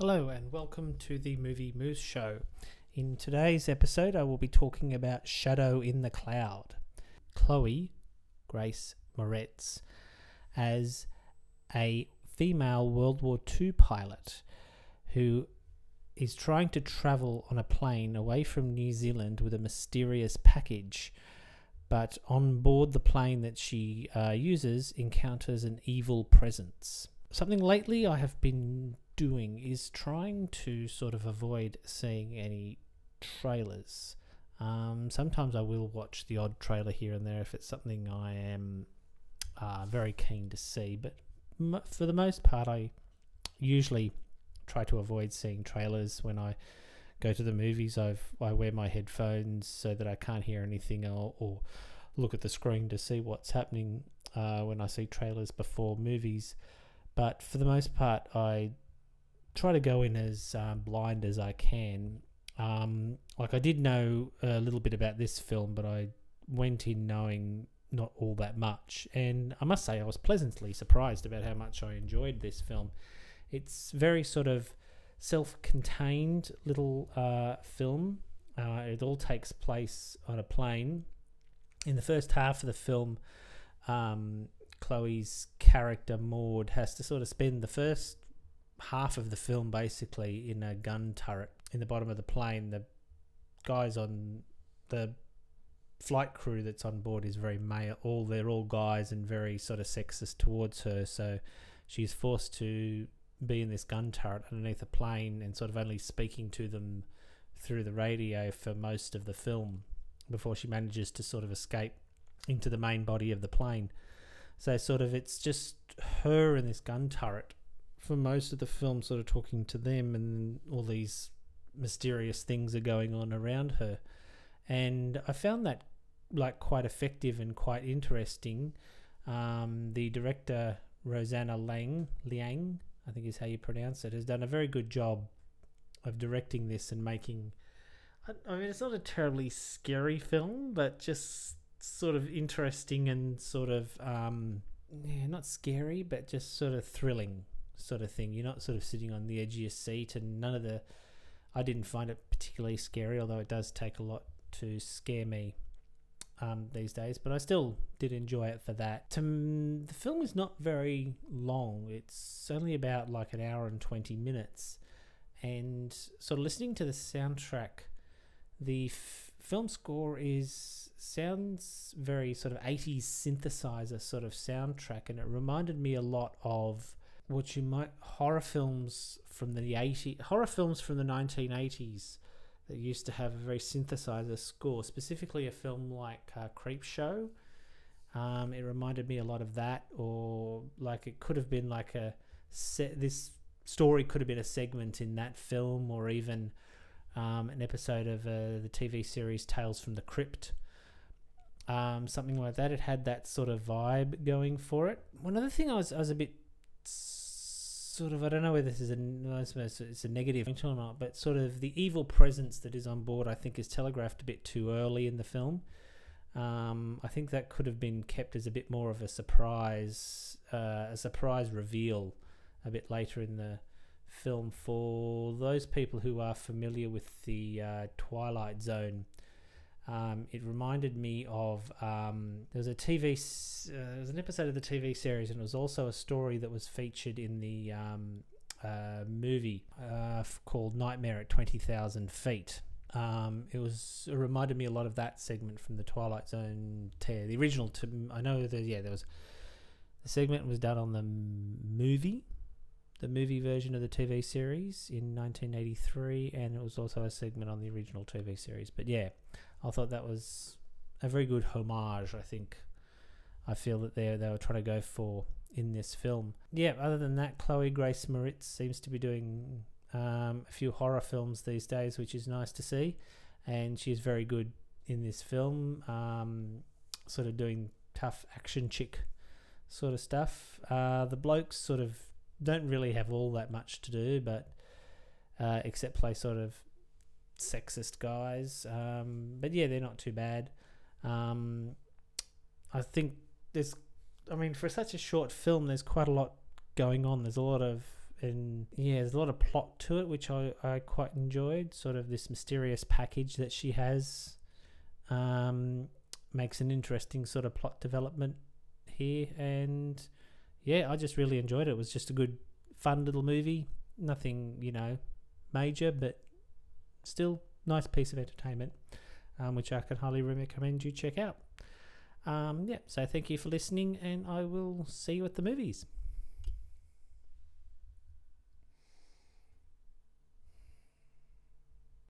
Hello, and welcome to the Movie Moose Show. In today's episode, I will be talking about Shadow in the Cloud. Chloe Grace Moretz as a female World War II pilot who is trying to travel on a plane away from New Zealand with a mysterious package. But on board the plane that she uh, uses, encounters an evil presence. Something lately I have been doing is trying to sort of avoid seeing any trailers. Um, sometimes I will watch the odd trailer here and there if it's something I am uh, very keen to see, but m- for the most part, I usually try to avoid seeing trailers when I go to the movies. I've I wear my headphones so that I can't hear anything or, or look at the screen to see what's happening uh, when I see trailers before movies. But for the most part, I try to go in as um, blind as I can. Um, like I did know a little bit about this film, but I went in knowing not all that much. And I must say, I was pleasantly surprised about how much I enjoyed this film. It's very sort of self-contained little uh, film. Uh, it all takes place on a plane. In the first half of the film, um, Chloe's character Maude has to sort of spend the first half of the film basically in a gun turret in the bottom of the plane. The guys on the flight crew that's on board is very male. All they're all guys and very sort of sexist towards her. So she's forced to be in this gun turret underneath a plane and sort of only speaking to them through the radio for most of the film before she manages to sort of escape into the main body of the plane. So sort of it's just her in this gun turret for most of the film, sort of talking to them, and all these mysterious things are going on around her. And I found that like quite effective and quite interesting. Um, the director Rosanna Lang Liang, I think is how you pronounce it, has done a very good job of directing this and making. I, mean, it's not a terribly scary film, but just sort of interesting and sort of um, yeah, not scary, but just sort of thrilling sort of thing. You're not sort of sitting on the edge of your seat, and none of the. I didn't find it particularly scary, although it does take a lot to scare me um, these days. But I still did enjoy it for that. To, the film is not very long. It's only about like an hour and twenty minutes, and sort of listening to the soundtrack, the f- film score is sounds very sort of 80s synthesizer sort of soundtrack and it reminded me a lot of you might horror films from the 80 horror films from the 1980s that used to have a very synthesizer score specifically a film like uh, Creepshow um, it reminded me a lot of that or like it could have been like a set this story could have been a segment in that film or even um, an episode of uh, the tv series tales from the crypt um, something like that. It had that sort of vibe going for it. One other thing I was I was a bit sort of I don't know whether this is a it's a negative or not, but sort of the evil presence that is on board I think is telegraphed a bit too early in the film. Um, I think that could have been kept as a bit more of a surprise, uh, a surprise reveal, a bit later in the film for those people who are familiar with the uh, Twilight Zone um, it reminded me of um, there was a TV, uh, there was an episode of the TV series, and it was also a story that was featured in the um, uh, movie uh, called Nightmare at Twenty Thousand Feet. Um, it was it reminded me a lot of that segment from the Twilight Zone tear. The original, to, I know that yeah, there was the segment was done on the movie, the movie version of the TV series in 1983, and it was also a segment on the original TV series. But yeah, I thought that was a very good homage. I think I feel that they they were trying to go for in this film. Yeah. Other than that, Chloe Grace Moretz seems to be doing um, a few horror films these days, which is nice to see, and she's very good in this film. Um, sort of doing tough action chick sort of stuff. Uh, the blokes sort of don't really have all that much to do, but uh, except play sort of sexist guys. Um, but yeah, they're not too bad. Um, I think there's, I mean, for such a short film, there's quite a lot going on. There's a lot of and yeah, there's a lot of plot to it, which I, I quite enjoyed. Sort of this mysterious package that she has um, makes an interesting sort of plot development here, and yeah, I just really enjoyed it. It was just a good, fun little movie. Nothing, you know, major, but still nice piece of entertainment, um, which I can highly recommend you check out. Um, yeah, so thank you for listening, and I will see you at the movies.